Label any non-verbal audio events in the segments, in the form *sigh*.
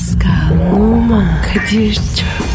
Pascal, Oman, Kadir çok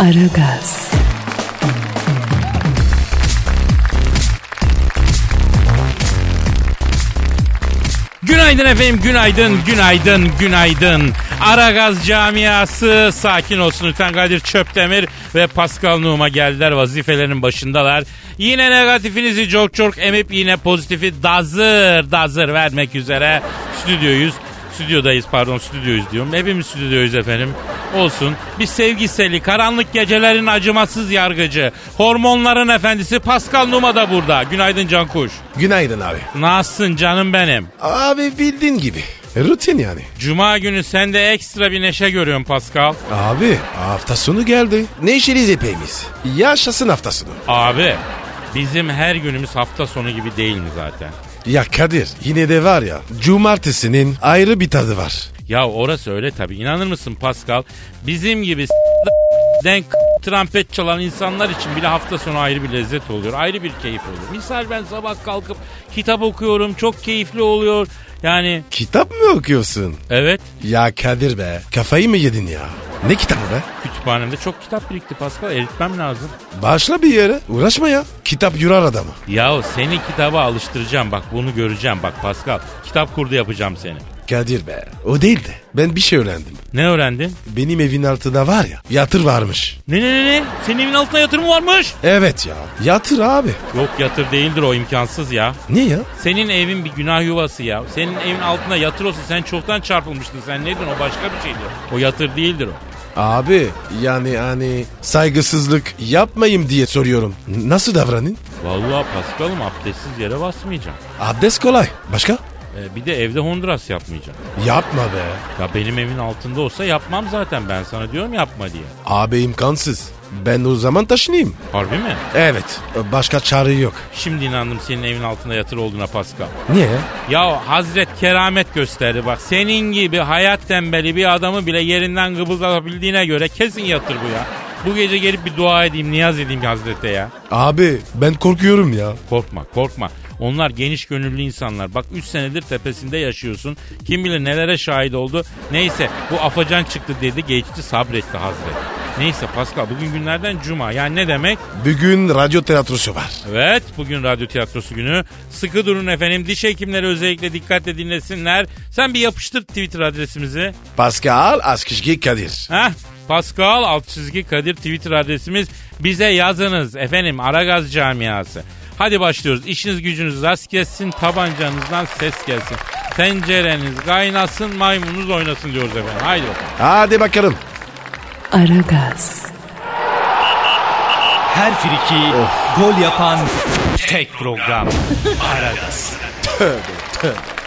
Aragaz, Günaydın efendim, günaydın, günaydın, günaydın. Aragaz camiası sakin olsun lütfen. Kadir Çöptemir ve Pascal Numa geldiler vazifelerinin başındalar. Yine negatifinizi çok çok emip yine pozitifi dazır dazır vermek üzere stüdyoyuz. Stüdyodayız pardon stüdyoyuz diyorum. Hepimiz stüdyoyuz efendim. Olsun. Bir sevgiseli, karanlık gecelerin acımasız yargıcı, hormonların efendisi Pascal Numa da burada. Günaydın Cankuş. Günaydın abi. Nasılsın canım benim? Abi bildiğin gibi. Rutin yani. Cuma günü sende ekstra bir neşe görüyorum Pascal. Abi hafta sonu geldi. Neşeliyiz epeyimiz. Yaşasın hafta sonu. Abi bizim her günümüz hafta sonu gibi değil mi zaten? Ya Kadir yine de var ya cumartesinin ayrı bir tadı var. Ya orası öyle tabii. İnanır mısın Pascal? Bizim gibi denk trompet çalan insanlar için bile hafta sonu ayrı bir lezzet oluyor. Ayrı bir keyif oluyor. Misal ben sabah kalkıp kitap okuyorum. Çok keyifli oluyor. Yani Kitap mı okuyorsun? evet Ya Kadir be kafayı mı yedin ya? Ne kitabı be? kütüphanemde çok kitap birikti Pascal. Eritmem lazım. Başla bir yere uğraşma ya. Kitap yurar adamı. Ya seni kitaba alıştıracağım. Bak bunu göreceğim. Bak Pascal kitap kurdu yapacağım seni. Kadir be o değil de ben bir şey öğrendim. Ne öğrendin? Benim evin altında var ya yatır varmış. Ne ne ne ne? Senin evin altında yatır mı varmış? Evet ya yatır abi. Yok yatır değildir o imkansız ya. Ne ya? Senin evin bir günah yuvası ya. Senin evin altında yatır olsa sen çoktan çarpılmıştın. Sen neydin o başka bir şeydi. O yatır değildir o. Abi yani hani saygısızlık yapmayayım diye soruyorum. Nasıl davranın? Vallahi Paskal'ım abdestsiz yere basmayacağım. Abdest kolay. Başka? Ee, bir de evde Honduras yapmayacağım. Yapma be. Ya benim evin altında olsa yapmam zaten ben sana diyorum yapma diye. Abi imkansız. Ben o zaman taşınayım. Harbi mi? Evet. Başka çare yok. Şimdi inandım senin evin altında yatır olduğuna Paskal. Niye? Ya Hazret keramet gösterdi bak. Senin gibi hayat tembeli bir adamı bile yerinden kıpırdatabildiğine göre kesin yatır bu ya. Bu gece gelip bir dua edeyim, niyaz edeyim Hazret'e ya. Abi ben korkuyorum ya. Korkma, korkma. Onlar geniş gönüllü insanlar. Bak 3 senedir tepesinde yaşıyorsun. Kim bilir nelere şahit oldu. Neyse bu afacan çıktı dedi. Geçti sabretti Hazret. Neyse Pascal bugün günlerden cuma. Yani ne demek? Bugün radyo tiyatrosu var. Evet bugün radyo tiyatrosu günü. Sıkı durun efendim. Diş hekimleri özellikle dikkatle dinlesinler. Sen bir yapıştır Twitter adresimizi. Pascal Askışki Kadir. Heh, Pascal alt çizgi Kadir Twitter adresimiz. Bize yazınız efendim Aragaz camiası. Hadi başlıyoruz. İşiniz gücünüz rast gelsin. Tabancanızdan ses gelsin. Tencereniz kaynasın maymununuz oynasın diyoruz efendim. Haydi bakalım. Hadi bakalım. Aragaz, Her friki gol yapan tek program. Aragaz. Pascal.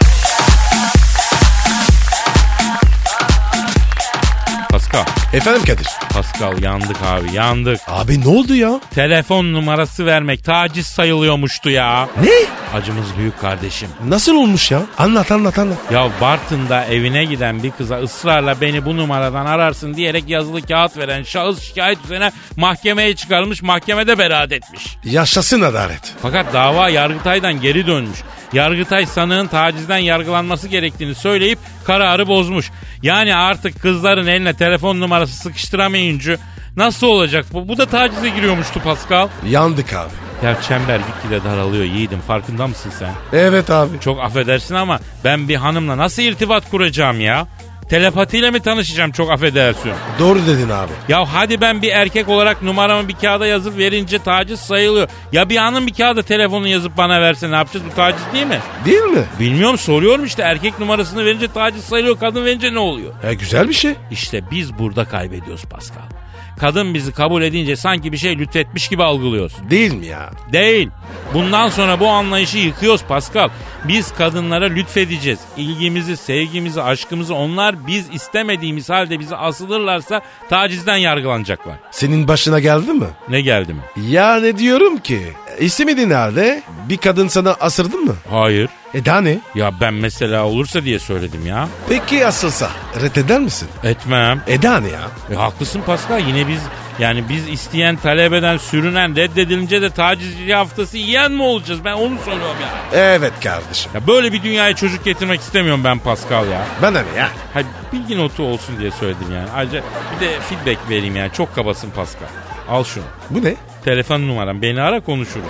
Efendim Kadir. Pascal yandık abi yandık. Abi ne oldu ya? Telefon numarası vermek taciz sayılıyormuştu ya. Ne? Acımız büyük kardeşim. Nasıl olmuş ya? Anlat anlat anlat. Ya Bartın'da evine giden bir kıza ısrarla beni bu numaradan ararsın diyerek yazılı kağıt veren şahıs şikayet üzerine mahkemeye çıkarılmış mahkemede beraat etmiş. Yaşasın adalet. Fakat dava Yargıtay'dan geri dönmüş. Yargıtay sanığın tacizden yargılanması gerektiğini söyleyip kararı bozmuş. Yani artık kızların eline telefon numarası sıkıştıramayınca nasıl olacak bu? Bu da tacize giriyormuştu Pascal. Yandık abi. Ya çember gitgide daralıyor yiğidim farkında mısın sen? Evet abi. Çok affedersin ama ben bir hanımla nasıl irtibat kuracağım ya? Telepatiyle mi tanışacağım çok affedersin? Doğru dedin abi. Ya hadi ben bir erkek olarak numaramı bir kağıda yazıp verince taciz sayılıyor. Ya bir hanım bir kağıda telefonu yazıp bana verse ne yapacağız? Bu taciz değil mi? Değil mi? Bilmiyorum soruyorum işte erkek numarasını verince taciz sayılıyor kadın verince ne oluyor? E, güzel bir şey. İşte biz burada kaybediyoruz Pascal. Kadın bizi kabul edince sanki bir şey lütfetmiş gibi algılıyoruz. Değil mi ya? Değil. Bundan sonra bu anlayışı yıkıyoruz Pascal. Biz kadınlara lütfedeceğiz. İlgimizi, sevgimizi, aşkımızı onlar biz istemediğimiz halde bizi asılırlarsa tacizden yargılanacaklar. Senin başına geldi mi? Ne geldi mi? Ya ne diyorum ki? İstemediğin halde bir kadın sana asırdın mı? Hayır. E daha ne? Ya ben mesela olursa diye söyledim ya. Peki asılsa reddeder misin? Etmem. E daha ne ya? E, haklısın Pascal yine biz yani biz isteyen talep eden sürünen reddedilince de tacizci haftası yiyen mi olacağız? Ben onu soruyorum ya. Evet kardeşim. Ya böyle bir dünyaya çocuk getirmek istemiyorum ben Pascal ya. Bana ne ya? Ha, bilgi notu olsun diye söyledim yani. Ayrıca bir de feedback vereyim yani. Çok kabasın Pascal. Al şunu. Bu ne? Telefon numaram. Beni ara konuşuruz.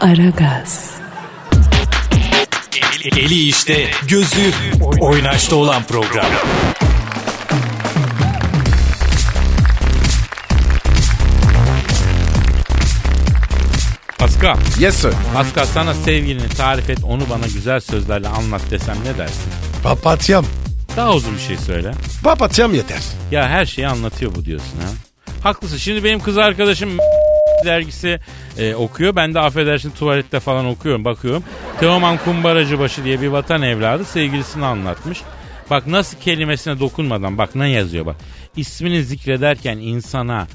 Aragaz, Eli işte, gözü oynaşta olan program. Pascal. Yes sir. Pascal sana sevgilini tarif et onu bana güzel sözlerle anlat desem ne dersin? Papatyam. Daha uzun bir şey söyle. Papatyam yeter. Ya her şeyi anlatıyor bu diyorsun ha. Haklısın. Şimdi benim kız arkadaşım dergisi e, okuyor. Ben de affedersin tuvalette falan okuyorum bakıyorum. Teoman Kumbaracıbaşı diye bir vatan evladı sevgilisini anlatmış. Bak nasıl kelimesine dokunmadan bak ne yazıyor bak. İsmini zikrederken insana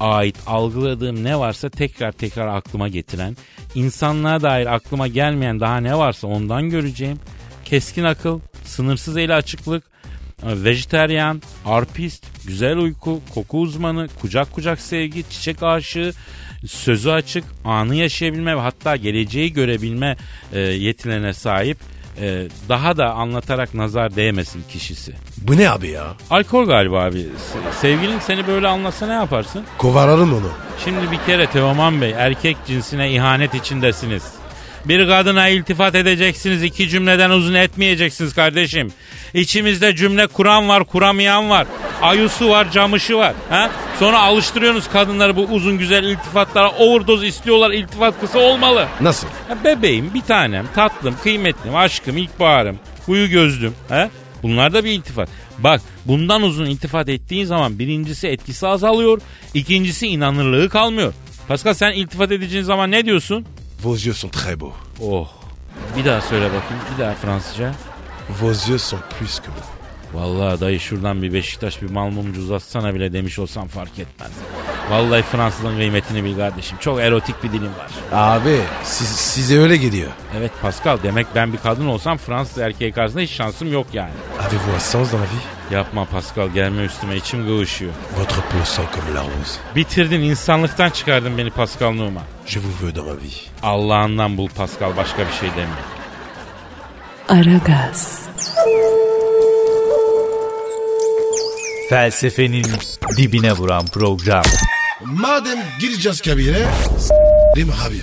ait algıladığım ne varsa tekrar tekrar aklıma getiren, insanlığa dair aklıma gelmeyen daha ne varsa ondan göreceğim. Keskin akıl, sınırsız eli açıklık, vejeteryan, arpist, güzel uyku, koku uzmanı, kucak kucak sevgi, çiçek aşığı, sözü açık, anı yaşayabilme ve hatta geleceği görebilme e, yetilerine sahip e, daha da anlatarak nazar değmesin kişisi. Bu ne abi ya? Alkol galiba abi. Se- Sevgilin seni böyle anlatsa ne yaparsın? Kovararım onu. Şimdi bir kere Teoman Bey erkek cinsine ihanet içindesiniz. Bir kadına iltifat edeceksiniz iki cümleden uzun etmeyeceksiniz kardeşim. İçimizde cümle kuran var kuramayan var. Ayusu var camışı var. Ha? Sonra alıştırıyorsunuz kadınları bu uzun güzel iltifatlara overdose istiyorlar iltifat kısa olmalı. Nasıl? Ya bebeğim bir tanem tatlım kıymetlim aşkım ilkbaharım huyu gözlüm. He? Bunlar da bir iltifat. Bak bundan uzun iltifat ettiğin zaman birincisi etkisi azalıyor. ikincisi inanırlığı kalmıyor. Pascal sen iltifat edeceğin zaman ne diyorsun? Vos yeux sont très beaux. Oh. Bir daha söyle bakayım. Bir daha Fransızca. Vos yeux sont plus que beaux. Vallahi dayı şuradan bir Beşiktaş bir malmumcu uzatsana bile demiş olsam fark etmez. Vallahi Fransızın kıymetini bil kardeşim. Çok erotik bir dilim var. Abi siz, size öyle geliyor. Evet Pascal demek ben bir kadın olsam Fransız erkeği karşısında hiç şansım yok yani. Avez-vous un sens dans la vie? Yapma Pascal gelme üstüme içim gıvışıyor. Votre peau sent comme la rose. Bitirdin insanlıktan çıkardın beni Pascal Numa. Je vous veux dans ma vie. Allah'ından bul Pascal başka bir şey demiyor. Aragaz, Felsefenin dibine vuran program. Madem gireceğiz kabire, s**rim abi.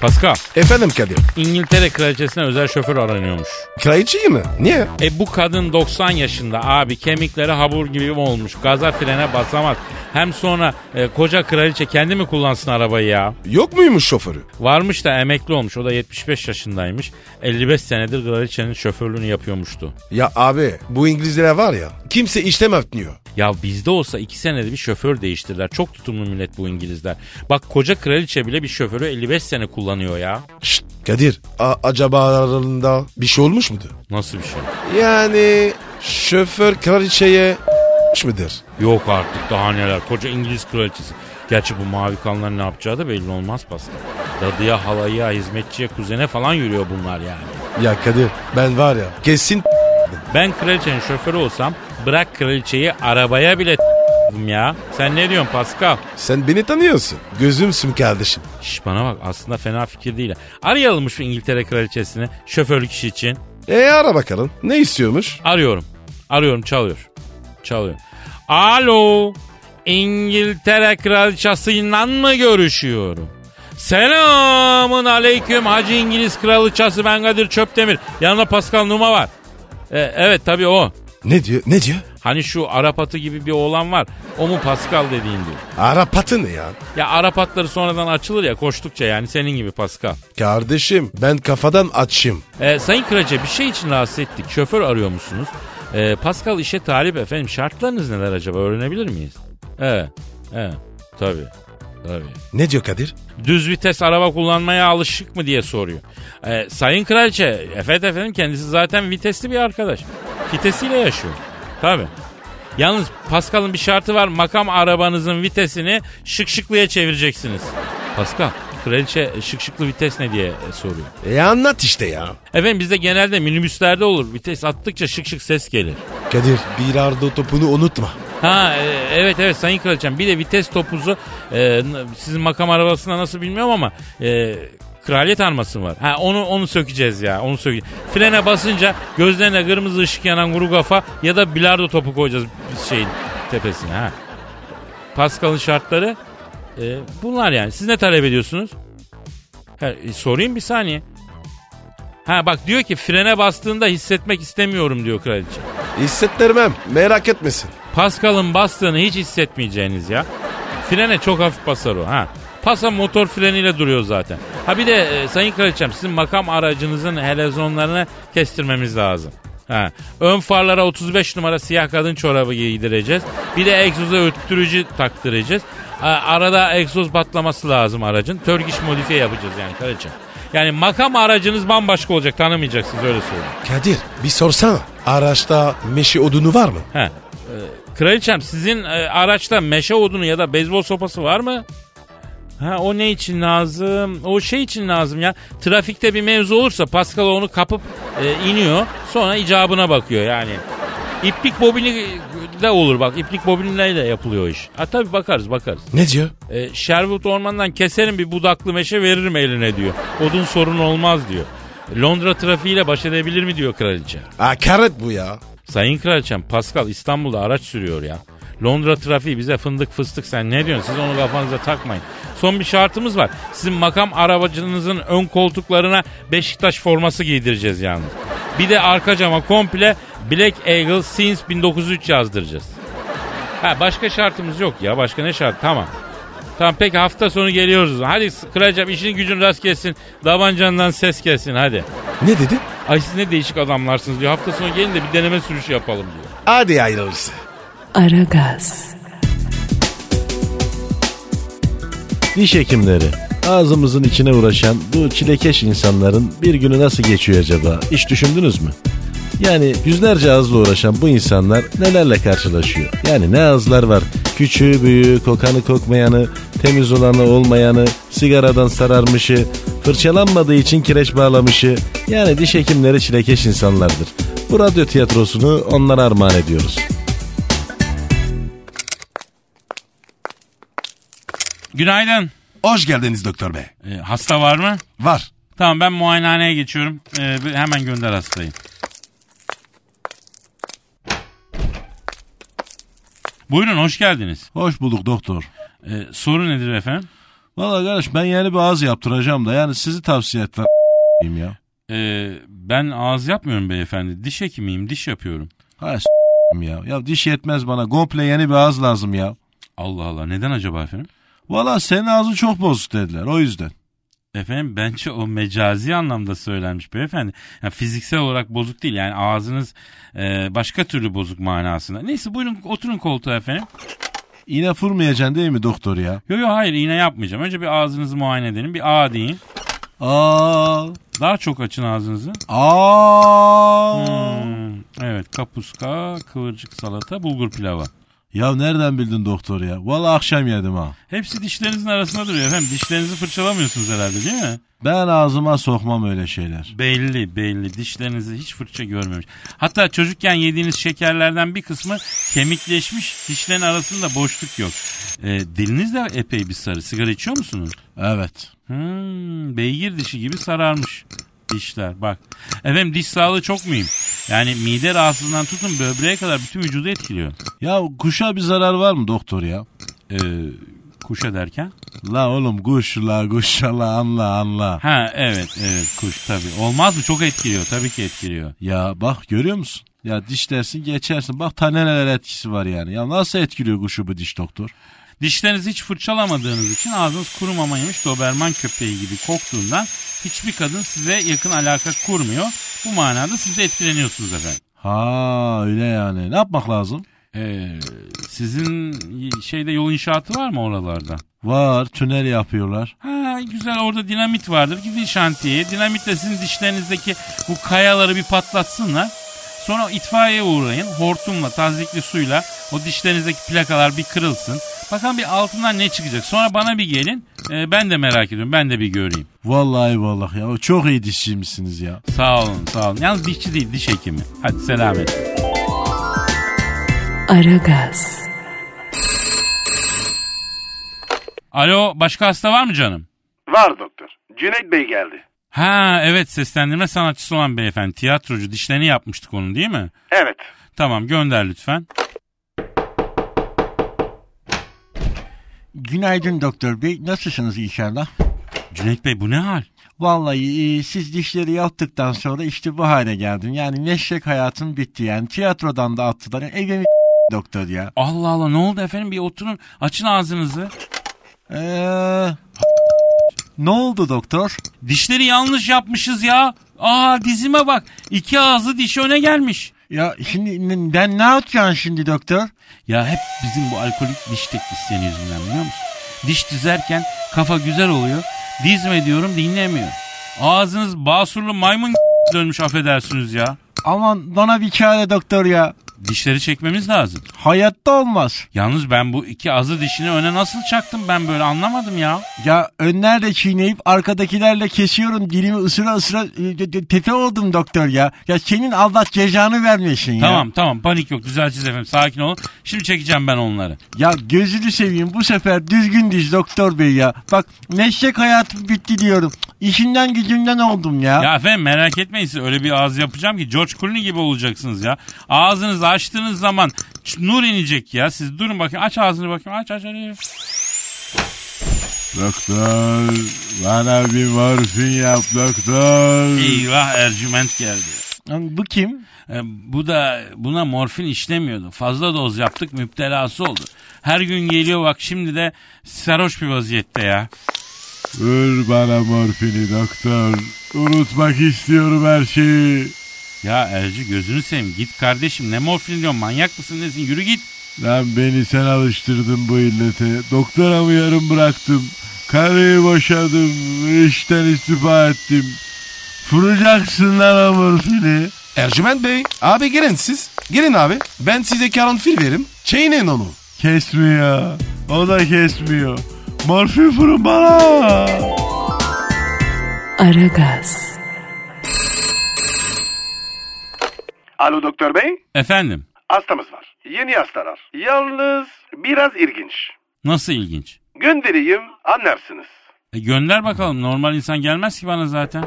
Pascal Efendim Kadir, İngiltere kraliçesine özel şoför aranıyormuş. kraliçeyi mi? Niye? E bu kadın 90 yaşında abi kemikleri habur gibi olmuş. Gaza frene basamaz. Hem sonra e, koca kraliçe kendi mi kullansın arabayı ya? Yok muymuş şoförü? Varmış da emekli olmuş. O da 75 yaşındaymış. 55 senedir kraliçenin şoförlüğünü yapıyormuştu. Ya abi bu İngilizler var ya kimse işlem yapmıyor. Ya bizde olsa iki senede bir şoför değiştirirler. Çok tutumlu millet bu İngilizler. Bak koca kraliçe bile bir şoförü 55 sene kullanıyor ya. Şşt Kadir a- acaba aralarında bir şey olmuş mudur? Nasıl bir şey? Yani şoför kraliçeye mıdır? Yok artık daha neler. Koca İngiliz kraliçesi. Gerçi bu mavi kanların ne yapacağı da belli olmaz Pascal. Dadıya, halayıya, hizmetçiye, kuzene falan yürüyor bunlar yani. Ya Kadir ben var ya kesin *laughs* Ben kraliçenin şoförü olsam bırak kraliçeyi arabaya bile *laughs* ya. Sen ne diyorsun Pascal? sen beni tanıyorsun. Gözümsün kardeşim. Şş bana bak aslında fena fikir değil. Arayalım şu İngiltere kraliçesini şoförlük işi için. E ara bakalım ne istiyormuş? Arıyorum. Arıyorum çalıyor. Çalıyor. Alo. İngiltere kraliçesiyle mı görüşüyorum? Selamın aleyküm Hacı İngiliz kraliçesi ben Kadir Çöptemir. Yanında Pascal Numa var. E, evet tabii o. Ne diyor? Ne diyor? Hani şu Arap atı gibi bir oğlan var. O mu Pascal dediğin diyor. Arap atı ne ya? Ya Arap atları sonradan açılır ya koştukça yani senin gibi Pascal. Kardeşim ben kafadan açım. Ee, Sayın Kıraca bir şey için rahatsız ettik. Şoför arıyor musunuz? Ee, Pascal işe talip efendim. Şartlarınız neler acaba öğrenebilir miyiz? Evet. Evet. Tabii. Tabii. Ne diyor Kadir? Düz vites araba kullanmaya alışık mı diye soruyor. Ee, Sayın Kraliçe, evet efendim kendisi zaten vitesli bir arkadaş. Vitesiyle yaşıyor. Tabii. Yalnız Pascal'ın bir şartı var. Makam arabanızın vitesini şık şıklıya çevireceksiniz. Pascal, kraliçe şık şıklı vites ne diye soruyor. E anlat işte ya. Efendim bizde genelde minibüslerde olur. Vites attıkça şık şık ses gelir. Kadir bilardo topunu unutma. Ha e, evet evet Sayın Kraliçem bir de vites topuzu e, sizin makam arabasında nasıl bilmiyorum ama e, kraliyet arması var. Ha onu onu sökeceğiz ya onu sökeceğiz. Frene basınca gözlerine kırmızı ışık yanan kuru kafa ya da bilardo topu koyacağız şeyin tepesine ha. Pascal'ın şartları e, bunlar yani. Siz ne talep ediyorsunuz? Ha, e, sorayım bir saniye. Ha bak diyor ki frene bastığında hissetmek istemiyorum diyor kraliçe. Hissettirmem merak etmesin. Pascal'ın bastığını hiç hissetmeyeceğiniz ya. Frene çok hafif basar o. Ha. Pasa motor freniyle duruyor zaten. Ha bir de e, Sayın Kraliçem sizin makam aracınızın helezonlarını kestirmemiz lazım. Ha. Ön farlara 35 numara siyah kadın çorabı giydireceğiz. Bir de egzoza öttürücü taktıracağız. Arada egzoz patlaması lazım aracın. Turkish modifiye yapacağız yani kraliçem. Yani makam aracınız bambaşka olacak tanımayacaksınız öyle söyleyeyim. Kadir bir sorsana. Araçta meşe odunu var mı? He. Ee, kraliçem sizin e, araçta meşe odunu ya da beyzbol sopası var mı? Ha o ne için lazım? O şey için lazım ya. Trafikte bir mevzu olursa Pascal onu kapıp e, iniyor. Sonra icabına bakıyor yani. İplik bobini de olur bak. İplik bobiniyle de yapılıyor iş. Ha tabii bakarız bakarız. Ne diyor? E, Sherwood ormandan keserim bir budaklı meşe veririm eline diyor. Odun sorun olmaz diyor. Londra trafiğiyle baş edebilir mi diyor kraliçe. Hakaret bu ya. Sayın Kraliçem Pascal İstanbul'da araç sürüyor ya. Londra trafiği bize fındık fıstık sen ne diyorsun? Siz onu kafanıza takmayın. Son bir şartımız var. Sizin makam arabacınızın ön koltuklarına Beşiktaş forması giydireceğiz yalnız. Bir de arka cama komple Black Eagle Since 1903 yazdıracağız. Ha başka şartımız yok ya. Başka ne şart? Tamam. Tamam peki hafta sonu geliyoruz. Hadi kraliçem işin gücün rast gelsin. Davancandan ses gelsin hadi. Ne dedi? Ay siz ne değişik adamlarsınız diyor. Hafta sonu gelin de bir deneme sürüşü yapalım diyor. Hadi ayrılırsın. Aragaz, Diş hekimleri. Ağzımızın içine uğraşan bu çilekeş insanların bir günü nasıl geçiyor acaba? Hiç düşündünüz mü? Yani yüzlerce ağızla uğraşan bu insanlar nelerle karşılaşıyor? Yani ne ağızlar var? Küçüğü, büyüğü, kokanı, kokmayanı, temiz olanı, olmayanı, sigaradan sararmışı, fırçalanmadığı için kireç bağlamışı. Yani diş hekimleri çilekeş insanlardır. Bu radyo tiyatrosunu onlara armağan ediyoruz. Günaydın. Hoş geldiniz doktor bey. Ee, hasta var mı? Var. Tamam ben muayenehaneye geçiyorum. Ee, hemen gönder hastayı. Buyurun hoş geldiniz. Hoş bulduk doktor. Ee, soru nedir efendim? Valla kardeş ben yeni bir ağız yaptıracağım da yani sizi tavsiye ettiler *laughs* ya. Ee, ben ağız yapmıyorum beyefendi. Diş hekimiyim diş yapıyorum. Ha ya. Ya diş yetmez bana. Komple yeni bir ağız lazım ya. Allah Allah neden acaba efendim? Valla senin ağzın çok bozuk dediler o yüzden. Efendim bence o mecazi anlamda söylenmiş beyefendi. Yani fiziksel olarak bozuk değil yani ağzınız e, başka türlü bozuk manasında. Neyse buyurun oturun koltuğa efendim. İğne fırmayacaksın değil mi doktor ya? Yok yok hayır iğne yapmayacağım. Önce bir ağzınızı muayene edelim. Bir A deyin. Aa, Daha çok açın ağzınızı. aa. Hmm, evet kapuska, kıvırcık salata, bulgur pilavı. Ya nereden bildin doktor ya? Valla akşam yedim ha. Hepsi dişlerinizin arasında duruyor efendim. Dişlerinizi fırçalamıyorsunuz herhalde değil mi? Ben ağzıma sokmam öyle şeyler. Belli belli dişlerinizi hiç fırça görmemiş. Hatta çocukken yediğiniz şekerlerden bir kısmı kemikleşmiş dişlerin arasında boşluk yok. Ee, diliniz de epey bir sarı. Sigara içiyor musunuz? Evet. Hmm, beygir dişi gibi sararmış dişler bak. Efendim diş sağlığı çok mühim. Yani mide rahatsızlığından tutun böbreğe kadar bütün vücudu etkiliyor. Ya kuşa bir zarar var mı doktor ya? Ee, kuşa derken? La oğlum kuş la kuş la anla anla. Ha evet evet kuş tabii. Olmaz mı? Çok etkiliyor. Tabii ki etkiliyor. Ya bak görüyor musun? Ya diş dersin geçersin. Bak ta neler etkisi var yani. Ya nasıl etkiliyor kuşu bu diş doktor? Dişlerinizi hiç fırçalamadığınız için ağzınız yemiş Doberman köpeği gibi koktuğundan hiçbir kadın size yakın alaka kurmuyor. Bu manada siz de etkileniyorsunuz efendim. Ha öyle yani. Ne yapmak lazım? Ee, sizin şeyde yol inşaatı var mı oralarda? Var tünel yapıyorlar. Ha güzel orada dinamit vardır. Gidin şantiyeye. Dinamitle sizin dişlerinizdeki bu kayaları bir patlatsınlar. Sonra itfaiyeye uğrayın. Hortumla, tazikli suyla o dişlerinizdeki plakalar bir kırılsın. Bakalım bir altından ne çıkacak. Sonra bana bir gelin. Ee, ben de merak ediyorum. Ben de bir göreyim. Vallahi vallahi ya. Çok iyi dişçiymişsiniz ya. Sağ olun, sağ olun. Yalnız dişçi değil, diş hekimi. Hadi selamet. Aragaz, Alo, başka hasta var mı canım? Var doktor. Cüneyt Bey geldi. Ha evet seslendirme sanatçısı olan beyefendi. Tiyatrocu dişlerini yapmıştık onun değil mi? Evet. Tamam gönder lütfen. Günaydın doktor bey. Nasılsınız inşallah? Cüneyt Bey bu ne hal? Vallahi e, siz dişleri yaptıktan sonra işte bu hale geldim. Yani meslek hayatım bitti yani. Tiyatrodan da attılar. Evimi *laughs* doktor ya. Allah Allah ne oldu efendim bir oturun açın ağzınızı. Ee, ne oldu doktor? Dişleri yanlış yapmışız ya. Aa dizime bak iki ağzı dişi öne gelmiş. Ya şimdi ben ne yapacağım şimdi doktor? Ya hep bizim bu alkolik diş teknisyeni yüzünden biliyor musun? Diş dizerken kafa güzel oluyor. Dizme diyorum dinlemiyor. Ağzınız basurlu maymun dönmüş affedersiniz ya. Aman bana bir çare doktor ya. Dişleri çekmemiz lazım. Hayatta olmaz. Yalnız ben bu iki azı dişini öne nasıl çaktım ben böyle anlamadım ya. Ya önlerle çiğneyip arkadakilerle kesiyorum. Dilimi ısıra ısıra e, tete oldum doktor ya. Ya senin Allah cezanı vermesin ya. Tamam tamam panik yok düzelteceğiz efendim sakin olun. Şimdi çekeceğim ben onları. Ya gözünü seveyim bu sefer düzgün diz doktor bey ya. Bak meslek hayatım bitti diyorum. İşinden gücünden oldum ya. Ya efendim merak etmeyin siz öyle bir ağız yapacağım ki George Clooney gibi olacaksınız ya. Ağzınızı açtığınız zaman ç- nur inecek ya. Siz durun bakayım aç ağzını bakayım aç aç aç. Doktor bana bir morfin yap doktor. Eyvah Ercüment geldi. Lan Bu kim? E, bu da buna morfin işlemiyordu. Fazla doz yaptık müptelası oldu. Her gün geliyor bak şimdi de sarhoş bir vaziyette ya. Ver bana morfini doktor. Unutmak istiyorum her şeyi. Ya Ercü gözünü seveyim git kardeşim ne morfin diyorsun manyak mısın nesin yürü git. Lan beni sen alıştırdın bu illete. Doktora mı yarım bıraktım. Karıyı boşadım. işten istifa ettim. Furacaksın lan o morfini. Ercüment Bey. Abi gelin siz. Gelin abi. Ben size karanfil veririm. Çiğneyin onu. Kesmiyor. O da kesmiyor. Morfin fırın bana. Aragaz, Alo doktor bey. Efendim Hastamız var. Yeni hastalar. Yalnız biraz ilginç. nasıl ilginç. Göndereyim anlarsınız. E gönder bakalım normal insan gelmez ki bana zaten.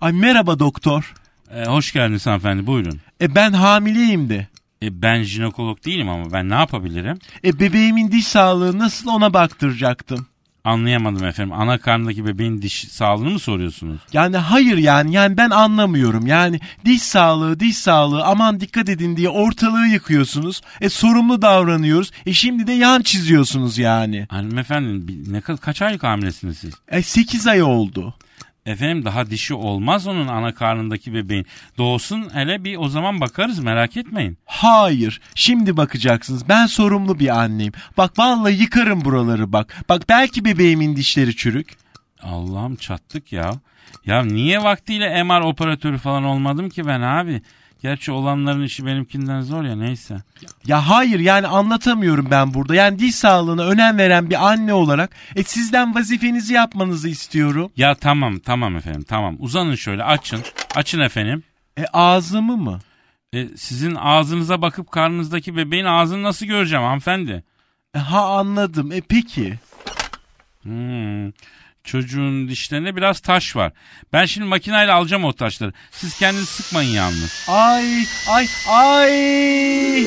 Ay merhaba doktor. E, hoş geldiniz hanımefendi buyurun. E ben hamileyim de. E, ben jinekolog değilim ama ben ne yapabilirim? E bebeğimin diş sağlığı nasıl ona baktıracaktım. Anlayamadım efendim. Ana karnındaki bebeğin diş sağlığını mı soruyorsunuz? Yani hayır yani yani ben anlamıyorum. Yani diş sağlığı diş sağlığı aman dikkat edin diye ortalığı yıkıyorsunuz. E sorumlu davranıyoruz. E şimdi de yan çiziyorsunuz yani. Hanımefendi ne kadar kaç aylık hamilesiniz siz? E 8 ay oldu. Efendim daha dişi olmaz onun ana karnındaki bebeğin. Doğsun hele bir o zaman bakarız merak etmeyin. Hayır. Şimdi bakacaksınız. Ben sorumlu bir anneyim. Bak vallahi yıkarım buraları bak. Bak belki bebeğimin dişleri çürük. Allah'ım çattık ya. Ya niye vaktiyle MR operatörü falan olmadım ki ben abi? Gerçi olanların işi benimkinden zor ya neyse. Ya hayır yani anlatamıyorum ben burada. Yani diş sağlığına önem veren bir anne olarak e sizden vazifenizi yapmanızı istiyorum. Ya tamam tamam efendim tamam uzanın şöyle açın. Açın efendim. E ağzımı mı? E, sizin ağzınıza bakıp karnınızdaki bebeğin ağzını nasıl göreceğim hanımefendi? E, ha anladım. E peki. Hmm. Çocuğun dişlerinde biraz taş var. Ben şimdi makineyle alacağım o taşları. Siz kendinizi sıkmayın yalnız. Ay ay ay.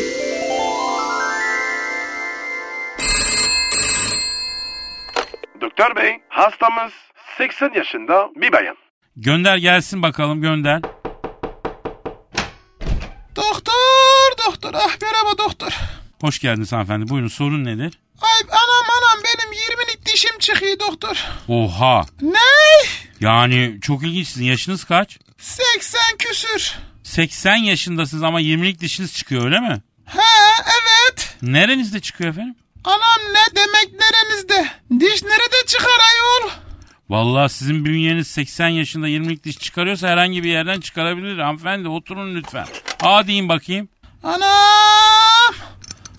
Doktor bey hastamız 80 yaşında bir bayan. Gönder gelsin bakalım gönder. doktor. Ah merhaba doktor. Hoş geldiniz hanımefendi. Buyurun sorun nedir? Ay anam anam benim 20'lik dişim çıkıyor doktor. Oha. Ne? Yani çok ilginç. Sizin yaşınız kaç? 80 küsür. 80 yaşındasınız ama 20'lik dişiniz çıkıyor öyle mi? He evet. Nerenizde çıkıyor efendim? Anam ne demek nerenizde? Diş nerede çıkar ayol? Vallahi sizin bünyeniz 80 yaşında 20'lik diş çıkarıyorsa herhangi bir yerden çıkarabilir. Hanımefendi oturun lütfen. Aa deyin bakayım. Anam.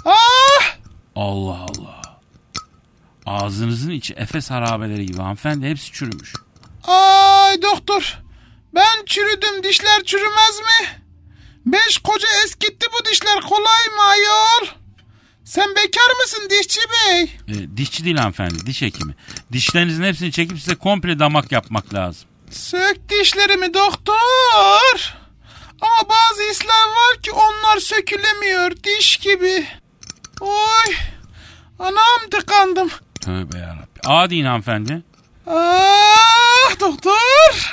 Ah. Allah Allah. Ağzınızın içi Efes harabeleri gibi hanımefendi hepsi çürümüş. Ay doktor. Ben çürüdüm dişler çürümez mi? Beş koca eskitti bu dişler kolay mı ayol? Sen bekar mısın dişçi bey? Ee, dişçi değil hanımefendi diş hekimi. Dişlerinizin hepsini çekip size komple damak yapmak lazım. Sök dişlerimi doktor. Ama bazı hisler var ki onlar sökülemiyor diş gibi. Oy. Anam tıkandım. Tövbe yarabbim. Aa deyin hanımefendi. Ah doktor.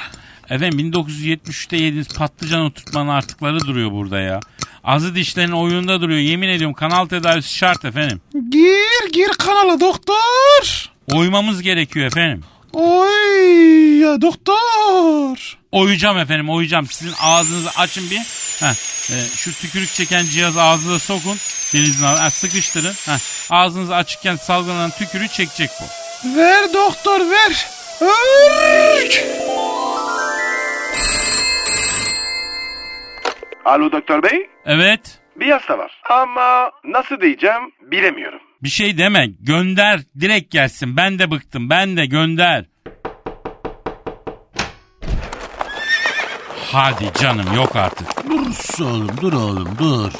Efendim 1973'te yediğiniz patlıcan oturtmanın artıkları duruyor burada ya. Azı dişlerin oyunda duruyor. Yemin ediyorum kanal tedavisi şart efendim. Gir gir kanala doktor. Oymamız gerekiyor efendim. Oy ya doktor. Oyacağım efendim oyacağım. Sizin ağzınızı açın bir. Heh, e, şu tükürük çeken cihazı ağzına sokun. Denizin ağzına ha, sıkıştırın. Heh, ağzınızı açıkken salgılanan tükürüğü çekecek bu. Ver doktor ver. Örk. Alo doktor bey. Evet. Bir hasta var. Ama nasıl diyeceğim bilemiyorum. Bir şey deme. Gönder. Direkt gelsin. Ben de bıktım. Ben de gönder. Hadi canım yok artık. Dur oğlum dur oğlum dur.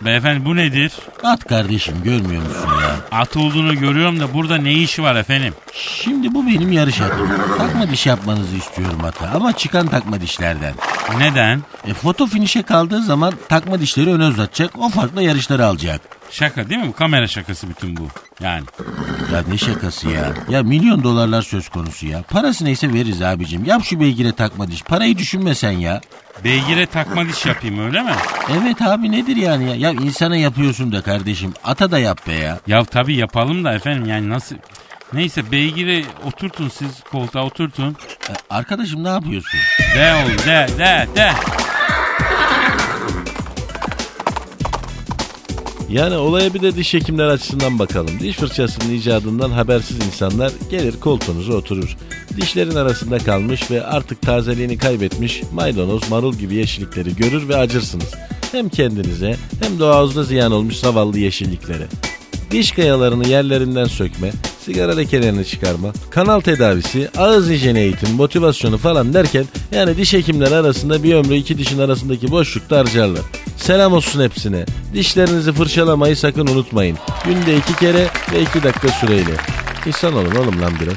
Beyefendi bu nedir? At kardeşim görmüyor musun ya? At olduğunu görüyorum da burada ne işi var efendim? Şimdi bu benim yarış atım. Takma diş yapmanızı istiyorum ata ama çıkan takma dişlerden. Neden? E, foto finişe kaldığı zaman takma dişleri öne uzatacak o farkla yarışları alacak. Şaka değil mi? Bu kamera şakası bütün bu. Yani. Ya ne şakası ya? Ya milyon dolarlar söz konusu ya. Parası neyse veririz abicim. Yap şu beygire takma diş. Parayı düşünme sen ya. Beygire takma diş yapayım öyle mi? Evet abi nedir yani ya? Ya insana yapıyorsun da kardeşim. Ata da yap be ya. Ya tabii yapalım da efendim yani nasıl... Neyse beygiri oturtun siz koltuğa oturtun. E, arkadaşım ne yapıyorsun? De oğlum de de de. Yani olaya bir de diş hekimler açısından bakalım. Diş fırçasının icadından habersiz insanlar gelir koltuğunuza oturur. Dişlerin arasında kalmış ve artık tazeliğini kaybetmiş maydanoz, marul gibi yeşillikleri görür ve acırsınız. Hem kendinize hem de ağızda ziyan olmuş zavallı yeşilliklere. Diş kayalarını yerlerinden sökme, sigara lekelerini çıkarma, kanal tedavisi, ağız hijyeni eğitim, motivasyonu falan derken yani diş hekimleri arasında bir ömrü iki dişin arasındaki boşlukta harcarlar. Selam olsun hepsine. Dişlerinizi fırçalamayı sakın unutmayın. Günde iki kere ve iki dakika süreyle. İnsan olun oğlum lan biraz.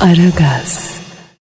Aragaz.